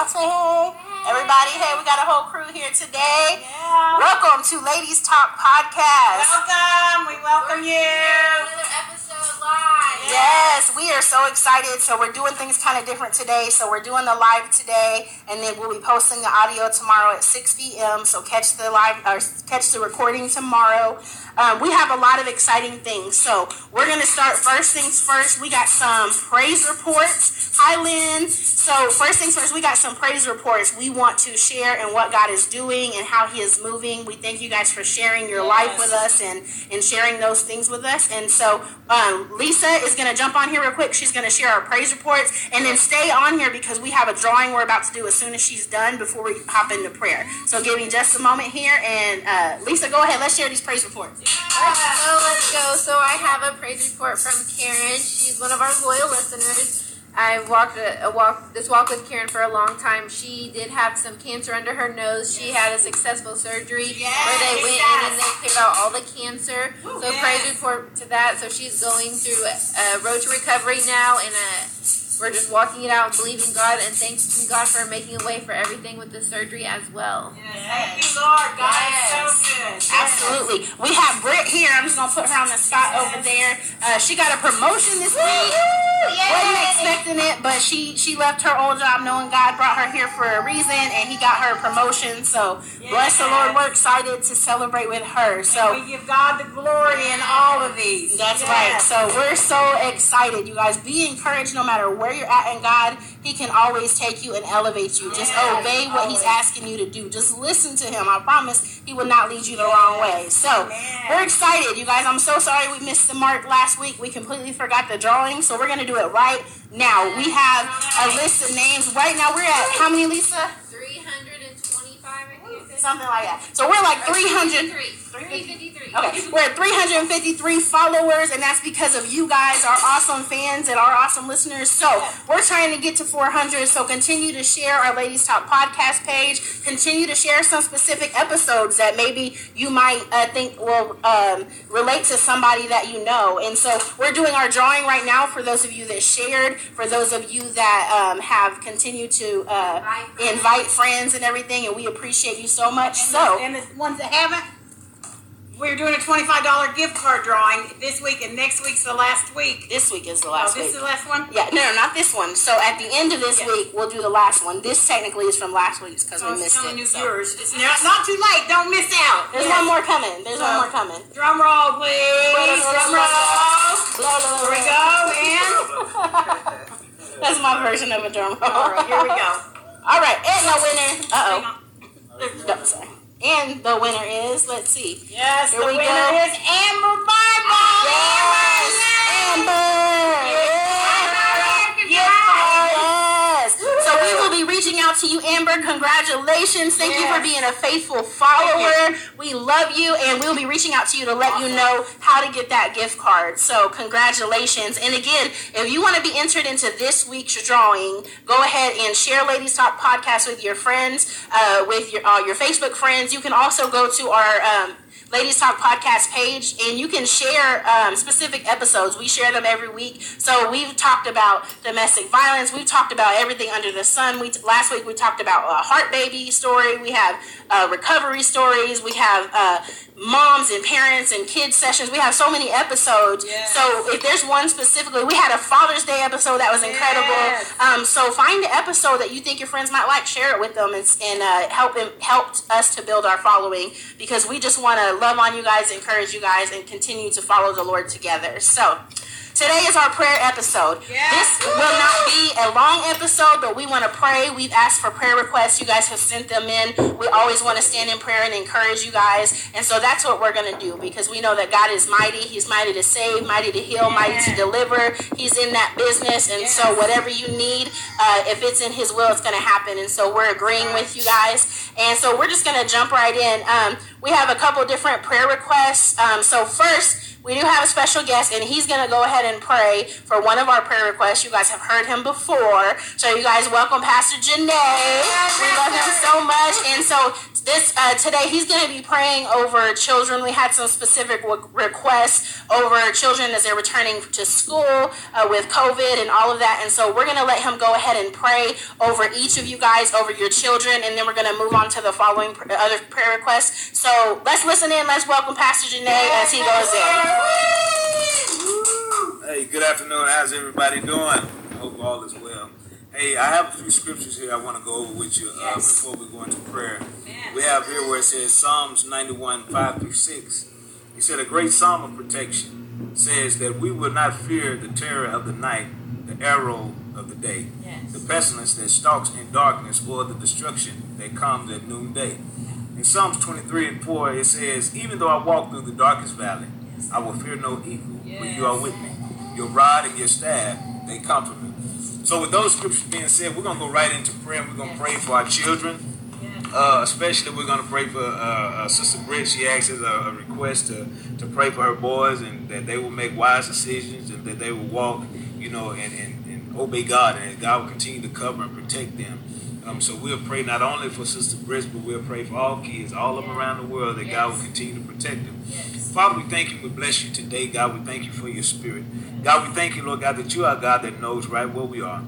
Y'all say hey. Everybody, hey, we got a whole crew here today. Yeah. Welcome to Ladies Talk Podcast. Welcome. We welcome you. Another episode live. Yes, we are so excited. So we're doing things kind of different today. So we're doing the live today, and then we'll be posting the audio tomorrow at 6 p.m. So catch the live or catch the recording tomorrow. Um, we have a lot of exciting things. So we're gonna start first things first. We got some praise reports. Hi, Lynn. So first things first, we got some praise reports we want to share and what God is doing and how He is moving. We thank you guys for sharing your life with us and and sharing those things with us. And so um, Lisa is going to jump on here real quick. She's going to share our praise reports and then stay on here because we have a drawing we're about to do as soon as she's done before we hop into prayer. So give me just a moment here and uh, Lisa, go ahead. Let's share these praise reports. So let's go. So I have a praise report from Karen. She's one of our loyal listeners. I walked a, a walk this walk with Karen for a long time. She did have some cancer under her nose. She had a successful surgery where they went in and they cleared out all the cancer. So Yes. praise report to that. So she's going through a, a road to recovery now, and uh we're just walking it out, believing God, and thanking God for making a way for everything with the surgery as well. Yes. Thank you, Lord. God is so good. Absolutely. We have Britt here. I'm just going to put her on the spot over there. Uh, she got a promotion this week. Wasn't expecting it, but she she left her old job knowing God brought her here for a reason, and He got her a promotion. So bless the Lord. We're excited to celebrate with her. So we give God the glory in all of these. that's right. So we're so excited, you guys. Be encouraged no matter where you're at in God. He can always take you and elevate you. Just Yes, obey what He's asking you to do. Just listen to Him. I promise He will not lead you the wrong way. So Amen. we're excited, you guys. I'm so sorry we missed the mark last week. We completely forgot the drawing, so we're gonna do it right now. We have a list of names. Right now we're at how many, Lisa? 325, Something like that. So we're like 300. 353. Okay, we're at 353 followers, and that's because of you guys, our awesome fans and our awesome listeners. So we're trying to get to 400. So continue to share our Ladies Talk podcast page. Continue to share some specific episodes that maybe you might uh, think will um, relate to somebody that you know. And so we're doing our drawing right now for those of you that shared, for those of you that um, have continued to uh, invite friends and everything, and we appreciate you so much. So. and the ones that haven't, we're doing a twenty-five dollar gift card drawing this week, and next week's the last week. This week is the last Oh, this week. is the last one. Yeah, no, no, not this one. So at the end of this Yes. week, we'll do the last one. This technically is from last week's because So we missed it. you So. yours. It's not, not too late. Don't miss out. There's Yes. one more coming. There's one more coming. Drum roll, please. Drum roll. Here we go, and That's my version of a drum roll. all right, here we go. All right, and the winner. Uh oh. No, sorry. And the winner is. Let's see. Yes, Here the we winner go. is Amber Bible. Yes, Amber. Reaching out to you, Amber. Congratulations. Thank you for being a faithful follower. We love you, and we'll be reaching out to you to let you know how to get that gift card. So congratulations. And again, if you want to be entered into this week's drawing, go ahead and share Ladies Talk podcast with your friends, uh, with your uh, your Facebook friends. You can also go to our um, Ladies Talk podcast page, and you can share um, specific episodes. We share them every week. So we've talked about domestic violence. We've talked about everything under the sun. We last week we talked about a heart baby story. We have uh, recovery stories. We have uh, moms and parents and kids sessions. We have so many episodes. Yes. So if there's one specifically, we had a Father's Day episode that was incredible. Yes. Um, so find the episode that you think your friends might like, share it with them, and, and uh, help them helped us to build our following because we just want to love on you guys, encourage you guys, and continue to follow the Lord together. So. Today is our prayer episode. Yes. This will not be a long episode, but we want to pray. We've asked for prayer requests. You guys have sent them in. We always want to stand in prayer and encourage you guys. And so that's what we're going to do because we know that God is mighty. He's mighty to save, mighty to heal, mighty to deliver. He's in that business. And so whatever you need, uh, if it's in His will, it's going to happen. And so we're agreeing with you guys. And so we're just going to jump right in. Um, we have a couple different prayer requests. Um, so first, we do have a special guest, and he's going to go ahead and pray for one of our prayer requests. You guys have heard him before. So, you guys welcome Pastor Janae. We love him so much. And so, this uh, today he's going to be praying over children. We had some specific requests over children as they're returning to school uh, with COVID and all of that. And so we're going to let him go ahead and pray over each of you guys, over your children, and then we're going to move on to the following pr- other prayer requests. So let's listen in. Let's welcome Pastor Janae as he goes in. Hey, good afternoon. How's everybody doing? I Hope all is well. Hey, I have a few scriptures here I want to go over with you uh, yes. before we go into prayer. Yes. We have here where it says Psalms 91, 5 through 6. He said, A great psalm of protection says that we will not fear the terror of the night, the arrow of the day, yes. the pestilence that stalks in darkness, or the destruction that comes at noonday. In Psalms 23 and 4, it says, Even though I walk through the darkest valley, I will fear no evil, for you are with me. Your rod and your staff, they comfort me. So with those scriptures being said, we're going to go right into prayer. We're going to pray for our children. Uh, especially, we're going to pray for uh, uh, Sister Britt. She asked us a, a, request to, to pray for her boys and that they will make wise decisions and that they will walk, you know, and, and, and obey God and God will continue to cover and protect them. Um, so we'll pray not only for Sister Britt, but we'll pray for all kids, all of them around the world, that yes. God will continue to protect them. Yes. Father, we thank you. We bless you today, God. We thank you for your spirit. God, we thank you, Lord God, that you are God that knows right where we are.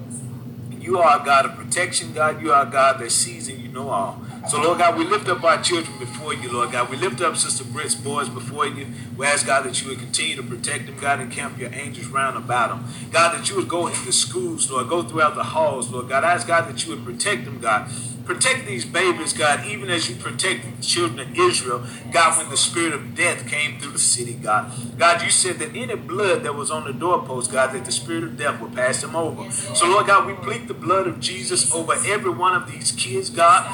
You are a God of protection, God. You are a God that sees and you know all. So, Lord God, we lift up our children before you, Lord God. We lift up Sister Britt's boys before you. We ask, God, that you would continue to protect them, God, and camp your angels round about them. God, that you would go into schools, Lord, go throughout the halls, Lord God. I ask, God, that you would protect them, God. Protect these babies, God, even as you protect the children of Israel, God, when the spirit of death came through the city, God. God, you said that any blood that was on the doorpost, God, that the spirit of death would pass them over. So, Lord God, we plead the blood of Jesus over every one of these kids, God.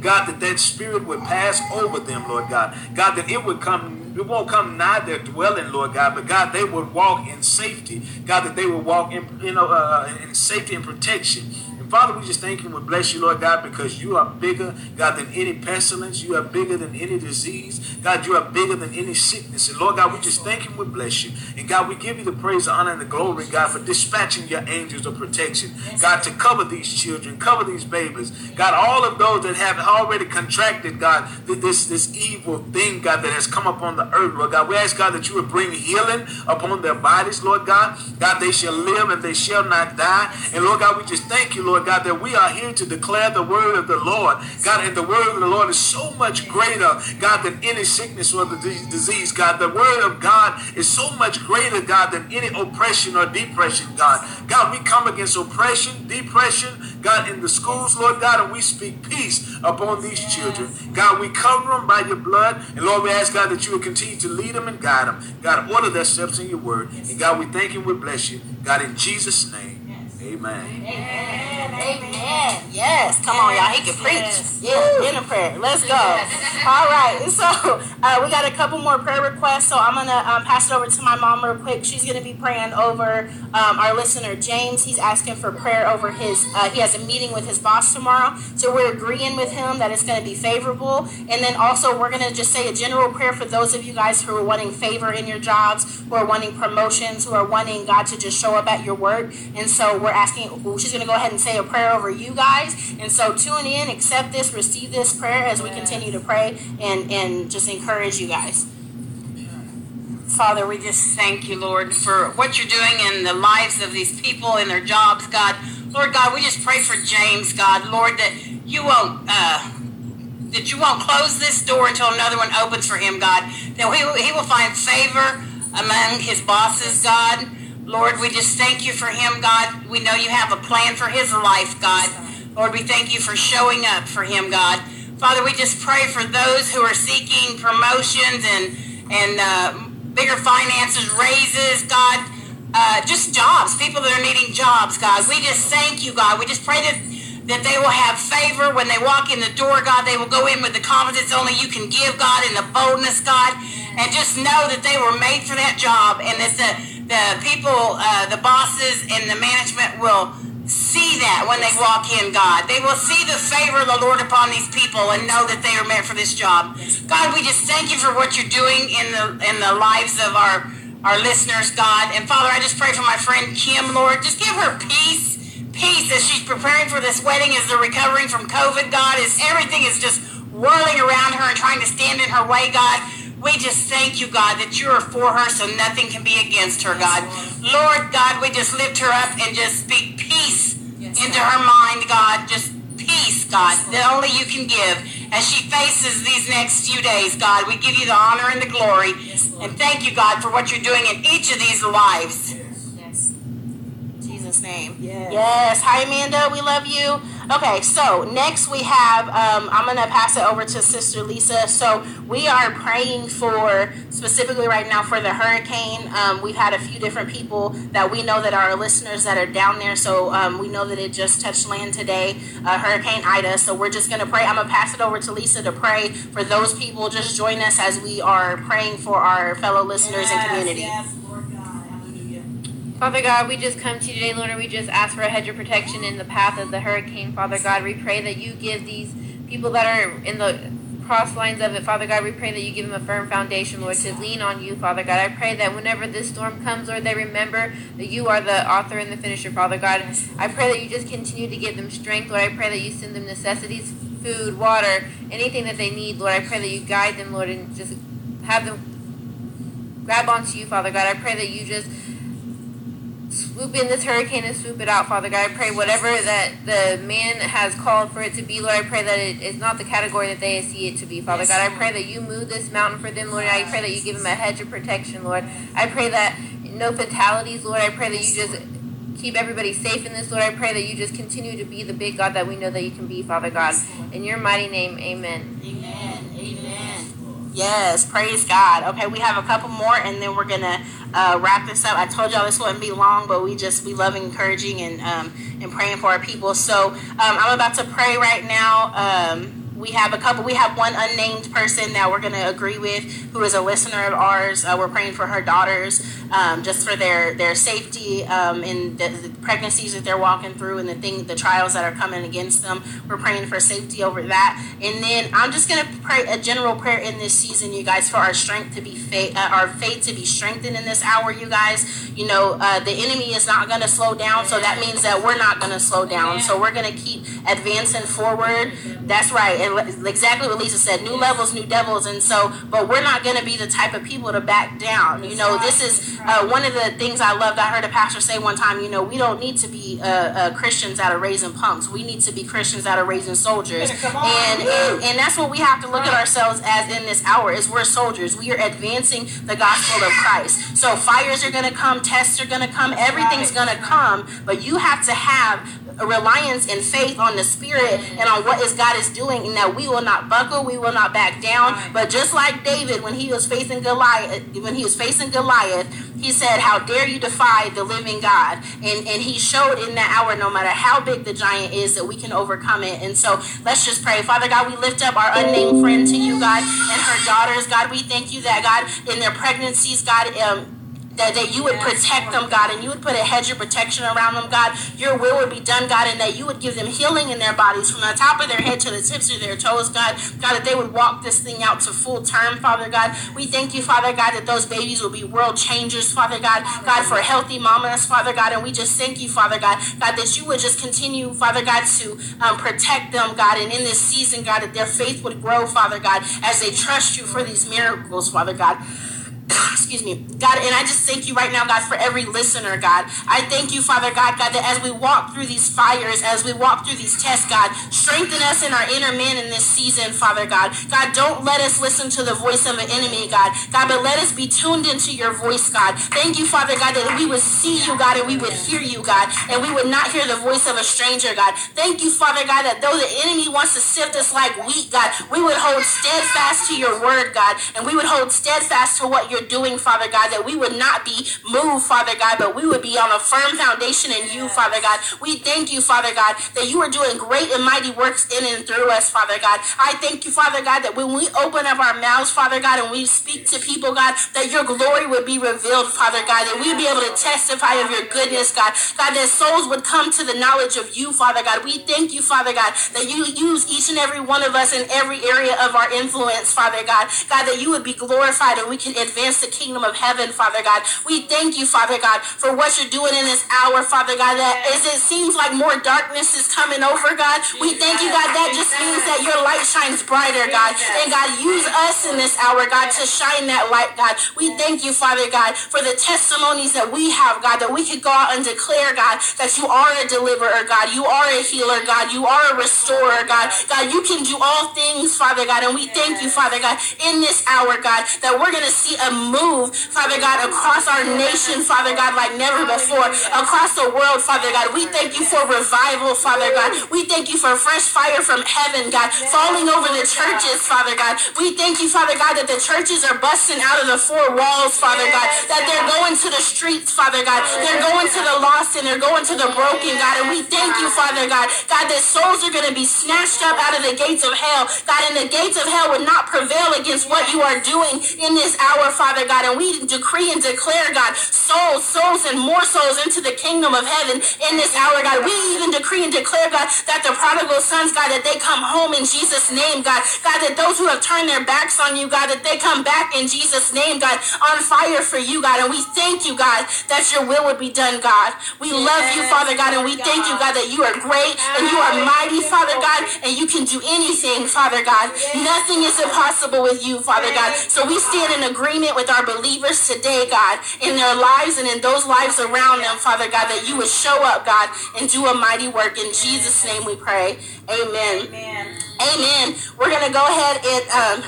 God, that that spirit would pass over them, Lord God. God, that it would come, it won't come nigh their dwelling, Lord God, but God, they would walk in safety. God, that they would walk in, you know, uh, in safety and protection. Father, we just thank you and we bless you, Lord God, because you are bigger, God, than any pestilence. You are bigger than any disease. God, you are bigger than any sickness. And Lord God, we just thank you and we bless you. And God, we give you the praise, the honor, and the glory, God, for dispatching your angels of protection. God, to cover these children, cover these babies. God, all of those that have already contracted, God, this, this evil thing, God, that has come upon the earth, Lord God. We ask, God, that you would bring healing upon their bodies, Lord God. God, they shall live and they shall not die. And Lord God, we just thank you, Lord God, that we are here to declare the word of the Lord. God, and the word of the Lord is so much greater, God, than any sickness or the disease. God, the word of God is so much greater, God, than any oppression or depression, God. God, we come against oppression, depression, God, in the schools, Lord God, and we speak peace upon these children. God, we cover them by your blood. And Lord, we ask, God, that you will continue to lead them and guide them. God, order their steps in your word. And God, we thank you we bless you. God, in Jesus' name. Amen. Amen. Amen. Yes. Come on, y'all. He can preach. Yeah. In a prayer. Let's go. All right. So uh, we got a couple more prayer requests. So I'm gonna um, pass it over to my mom real quick. She's gonna be praying over um, our listener James. He's asking for prayer over his. Uh, he has a meeting with his boss tomorrow. So we're agreeing with him that it's gonna be favorable. And then also we're gonna just say a general prayer for those of you guys who are wanting favor in your jobs, who are wanting promotions, who are wanting God to just show up at your work. And so we're asking, she's going to go ahead and say a prayer over you guys. And so tune in, accept this, receive this prayer as we continue to pray and, and just encourage you guys. Father, we just thank you, Lord, for what you're doing in the lives of these people and their jobs, God. Lord God, we just pray for James, God, Lord, that you won't uh, that you won't close this door until another one opens for him, God. That he, he will find favor among his bosses, God. Lord, we just thank you for him, God. We know you have a plan for his life, God. Lord, we thank you for showing up for him, God. Father, we just pray for those who are seeking promotions and and uh, bigger finances, raises, God, uh, just jobs, people that are needing jobs, God. We just thank you, God. We just pray that that they will have favor when they walk in the door, God. They will go in with the confidence only you can give, God, and the boldness, God, and just know that they were made for that job and that the the people, uh, the bosses, and the management will see that when they walk in, God. They will see the favor of the Lord upon these people and know that they are meant for this job. God, we just thank you for what you're doing in the in the lives of our our listeners, God. And Father, I just pray for my friend Kim, Lord. Just give her peace, peace as she's preparing for this wedding, as they're recovering from COVID, God, as everything is just whirling around her and trying to stand in her way, God. We just thank you, God, that you are for her so nothing can be against her, God. Lord God, we just lift her up and just speak peace into her mind, God. Just peace, God, that only you can give. As she faces these next few days, God, we give you the honor and the glory. And thank you, God, for what you're doing in each of these lives. Jesus' name. Yes. yes. Hi, Amanda. We love you. Okay, so next we have, um, I'm going to pass it over to Sister Lisa. So we are praying for, specifically right now, for the hurricane. Um, we've had a few different people that we know that are listeners that are down there. So um, we know that it just touched land today, uh, Hurricane Ida. So we're just going to pray. I'm going to pass it over to Lisa to pray for those people. Just join us as we are praying for our fellow listeners yes, and community. Yes. Father God, we just come to you today, Lord, and we just ask for a hedge of protection in the path of the hurricane. Father God, we pray that you give these people that are in the cross lines of it, Father God, we pray that you give them a firm foundation, Lord, to lean on you, Father God. I pray that whenever this storm comes, Lord, they remember that you are the author and the finisher, Father God. I pray that you just continue to give them strength, Lord. I pray that you send them necessities, food, water, anything that they need, Lord. I pray that you guide them, Lord, and just have them grab onto you, Father God. I pray that you just swoop in this hurricane and swoop it out, Father God. I pray whatever that the man has called for it to be, Lord, I pray that it is not the category that they see it to be, Father yes, God. I pray that you move this mountain for them, Lord. I pray that you give them a hedge of protection, Lord. I pray that no fatalities, Lord. I pray that you just keep everybody safe in this, Lord. I pray that you just continue to be the big God that we know that you can be, Father God. In your mighty name, amen. Amen. Amen. Yes, praise God. Okay, we have a couple more and then we're going to uh, wrap this up. I told y'all this wouldn't be long, but we just, we love encouraging and, um, and praying for our people. So um, I'm about to pray right now. Um, we have a couple we have one unnamed person that we're going to agree with who is a listener of ours. Uh, we're praying for her daughters um, just for their their safety um, in the, the, pregnancies that they're walking through and the thing the trials that are coming against them. We're praying for safety over that. And then i'm just going to pray a general prayer in this season you guys for our strength to be faith uh, our faith to be strengthened in this hour you guys. You know uh, the enemy is not going to slow down so that means that we're not going to slow down. So we're going to keep advancing forward. That's right exactly what Lisa said, new levels, new devils. And so, but we're not going to be the type of people to back down. You know, this is uh, one of the things I loved. I heard a pastor say one time, you know, we don't need to be uh, uh, Christians that are raising punks. We need to be Christians that are raising soldiers. And, and, and that's what we have to look at ourselves as in this hour is we're soldiers. We are advancing the gospel of Christ. So fires are going to come, tests are going to come, everything's going to come, but you have to have reliance and faith on the Spirit and on what is God is doing, and that we will not buckle, we will not back down. But just like David, when he was facing Goliath, when he was facing Goliath, he said, "How dare you defy the living God?" And and he showed in that hour, no matter how big the giant is, that we can overcome it. And so let's just pray, Father God. We lift up our unnamed friend to you, God, and her daughters, God. We thank you that God in their pregnancies, God. Um, that, that you would protect them, God, and you would put a hedge of protection around them, God. Your will would be done, God, and that you would give them healing in their bodies from the top of their head to the tips of their toes, God. God, that they would walk this thing out to full term, Father God. We thank you, Father God, that those babies will be world changers, Father God. God, for healthy mamas, Father God. And we just thank you, Father God, God, that you would just continue, Father God, to um, protect them, God. And in this season, God, that their faith would grow, Father God, as they trust you for these miracles, Father God. excuse me, God, and I just thank you right now, God, for every listener, God. I thank you, Father God, God, that as we walk through these fires, as we walk through these tests, God, strengthen us in our inner man in this season, Father God. God, don't let us listen to the voice of an enemy, God. God, but let us be tuned into your voice, God. Thank you, Father God, that we would see you, God, and we would hear you, God, and we would not hear the voice of a stranger, God. Thank you, Father God, that though the enemy wants to sift us like wheat, God, we would hold steadfast to your word, God, and we would hold steadfast to what you're doing, Father God, that we would not be moved, Father God, but we would be on a firm foundation in you, Father God. We thank you, Father God, that you are doing great and mighty works in and through us, Father God. I thank you, Father God, that when we open up our mouths, Father God, and we speak to people, God, that your glory would be revealed, Father God, that we'd be able to testify of your goodness, God. God, that souls would come to the knowledge of you, Father God. We thank you, Father God, that you use each and every one of us in every area of our influence, Father God. God, that you would be glorified and we can advance the kingdom of heaven, Father God. We thank you, Father God, for what you're doing in this hour, Father God, that as it seems like more darkness is coming over, God, we thank you, God, that just means that your light shines brighter, God. And God, use us in this hour, God, to shine that light, God. We thank you, Father God, for the testimonies that we have, God, that we could go out and declare, God, that you are a deliverer, God. You are a healer, God. You are a restorer, God. God, you can do all things, Father God. And we thank you, Father God, in this hour, God, that we're going to see a move, Father God, across our nation, Father God, like never before, across the world, Father God. We thank you for revival, Father God. We thank you for fresh fire from heaven, God, falling over the churches, Father God. We thank you, Father God, that the churches are busting out of the four walls, Father God, that they're going to the streets, Father God. They're going to the lost and they're going to the broken, God. And we thank you, Father God, God, that souls are going to be snatched up out of the gates of hell, God, and the gates of hell would not prevail against what you are doing in this hour, Father God. And we decree and declare, God, souls, souls, and more souls into the kingdom of heaven in this hour, God. We even decree and declare, God, that the prodigal sons, God, that they come home in Jesus' name, God. God, that those who have turned their backs on you, God, that they come back in Jesus' name, God, on fire for you, God. And we thank you, God, that your will would be done, God. We love you, Father God, and we thank you, God, that you are great and you are mighty, Father God, and you can do anything, Father God. Nothing is impossible with you, Father God. So we stand in agreement with our believers today, God, in their lives and in those lives around them, Father God, that you would show up, God, and do a mighty work. In Jesus' name we pray. Amen. Amen. Amen. We're going to go ahead and. Um,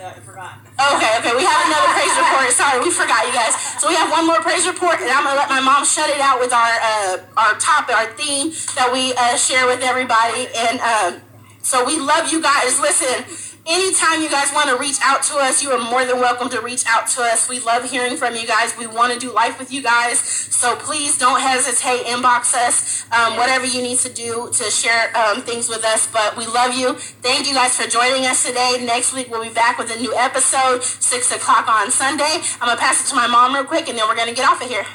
Uh, I forgot. Okay, okay. We have another praise report. Sorry, we forgot you guys. So we have one more praise report, and I'm gonna let my mom shut it out with our uh, our topic, our theme that we uh, share with everybody. And um, so we love you guys. Listen, anytime you guys want to reach out to us, you are more than welcome to reach out to us. We love hearing from you guys. We want to do life with you guys. So please don't hesitate. Inbox us. Um, whatever you need to do to share um, things with us. But we love you. Thank you guys for joining us today. Next week we'll be back with a new episode, six o'clock on Sunday. I'm gonna pass it to my mom real quick, and then we're gonna get off of here.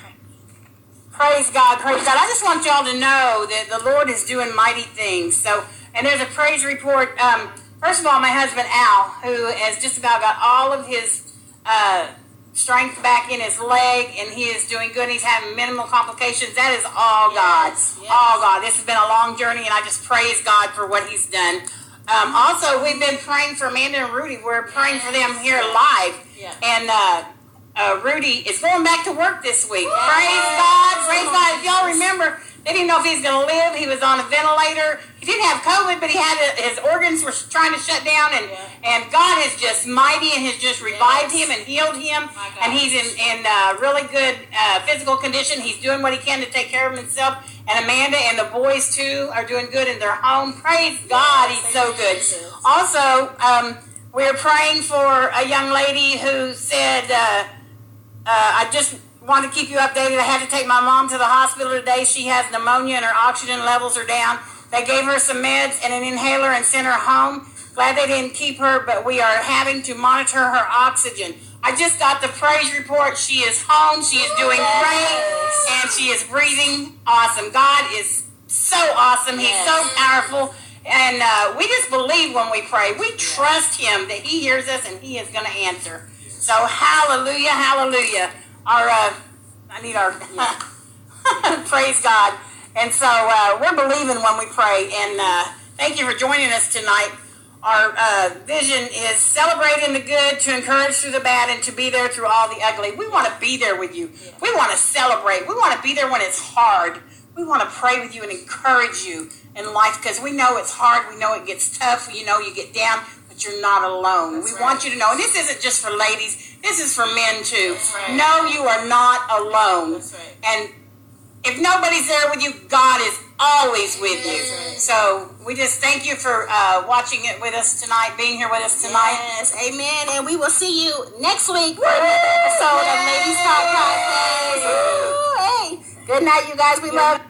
Praise God, praise God. I just want y'all to know that the Lord is doing mighty things. So, and there's a praise report. Um, first of all, my husband Al, who has just about got all of his uh, strength back in his leg, and he is doing good. He's having minimal complications. That is all God, Yes, yes. all God. This has been a long journey, and I just praise God for what He's done. Um, also, we've been praying for Amanda and Rudy. We're praying for them here live, and. Uh, uh, Rudy is going back to work this week. Praise praise they didn't know if he's going to live. He was on a ventilator. He didn't have COVID, but he had a, his organs were trying to shut down, and and God is just mighty and has just revived him and healed him, and he's in in uh, really good uh, physical condition. He's doing what he can to take care of himself. And Amanda and the boys too are doing good in their home. Praise God, he's so good. Also, um, we're praying for a young lady who said. Uh, uh, I just want to keep you updated. I had to take my mom to the hospital today. She has pneumonia and her oxygen levels are down. They gave her some meds and an inhaler and sent her home. Glad they didn't keep her, but we are having to monitor her oxygen. I just got the praise report. She is home. She is doing great and she is breathing awesome. God is so awesome. He's so powerful. And uh, we just believe when we pray. We trust Him that He hears us and He is going to answer. So hallelujah, hallelujah. Our uh, I need our praise God. And so uh, we're believing when we pray. And uh, thank you for joining us tonight. Our uh, vision is celebrating the good, to encourage through the bad, and to be there through all the ugly. We want to be there with you. We want to celebrate. We want to be there when it's hard. We want to pray with you and encourage you in life because we know it's hard. We know it gets tough. You know you get down, you're not alone. we want you to know, and this isn't just for ladies. This is for men too. right. No, you are not alone. right. And if nobody's there with you, God is always with you. So we just thank you for uh, watching it with us tonight, being here with us tonight. Yes, amen. And we will see you next week for another episode of Ladies Talk Podcast. Hey, good night, you guys. We love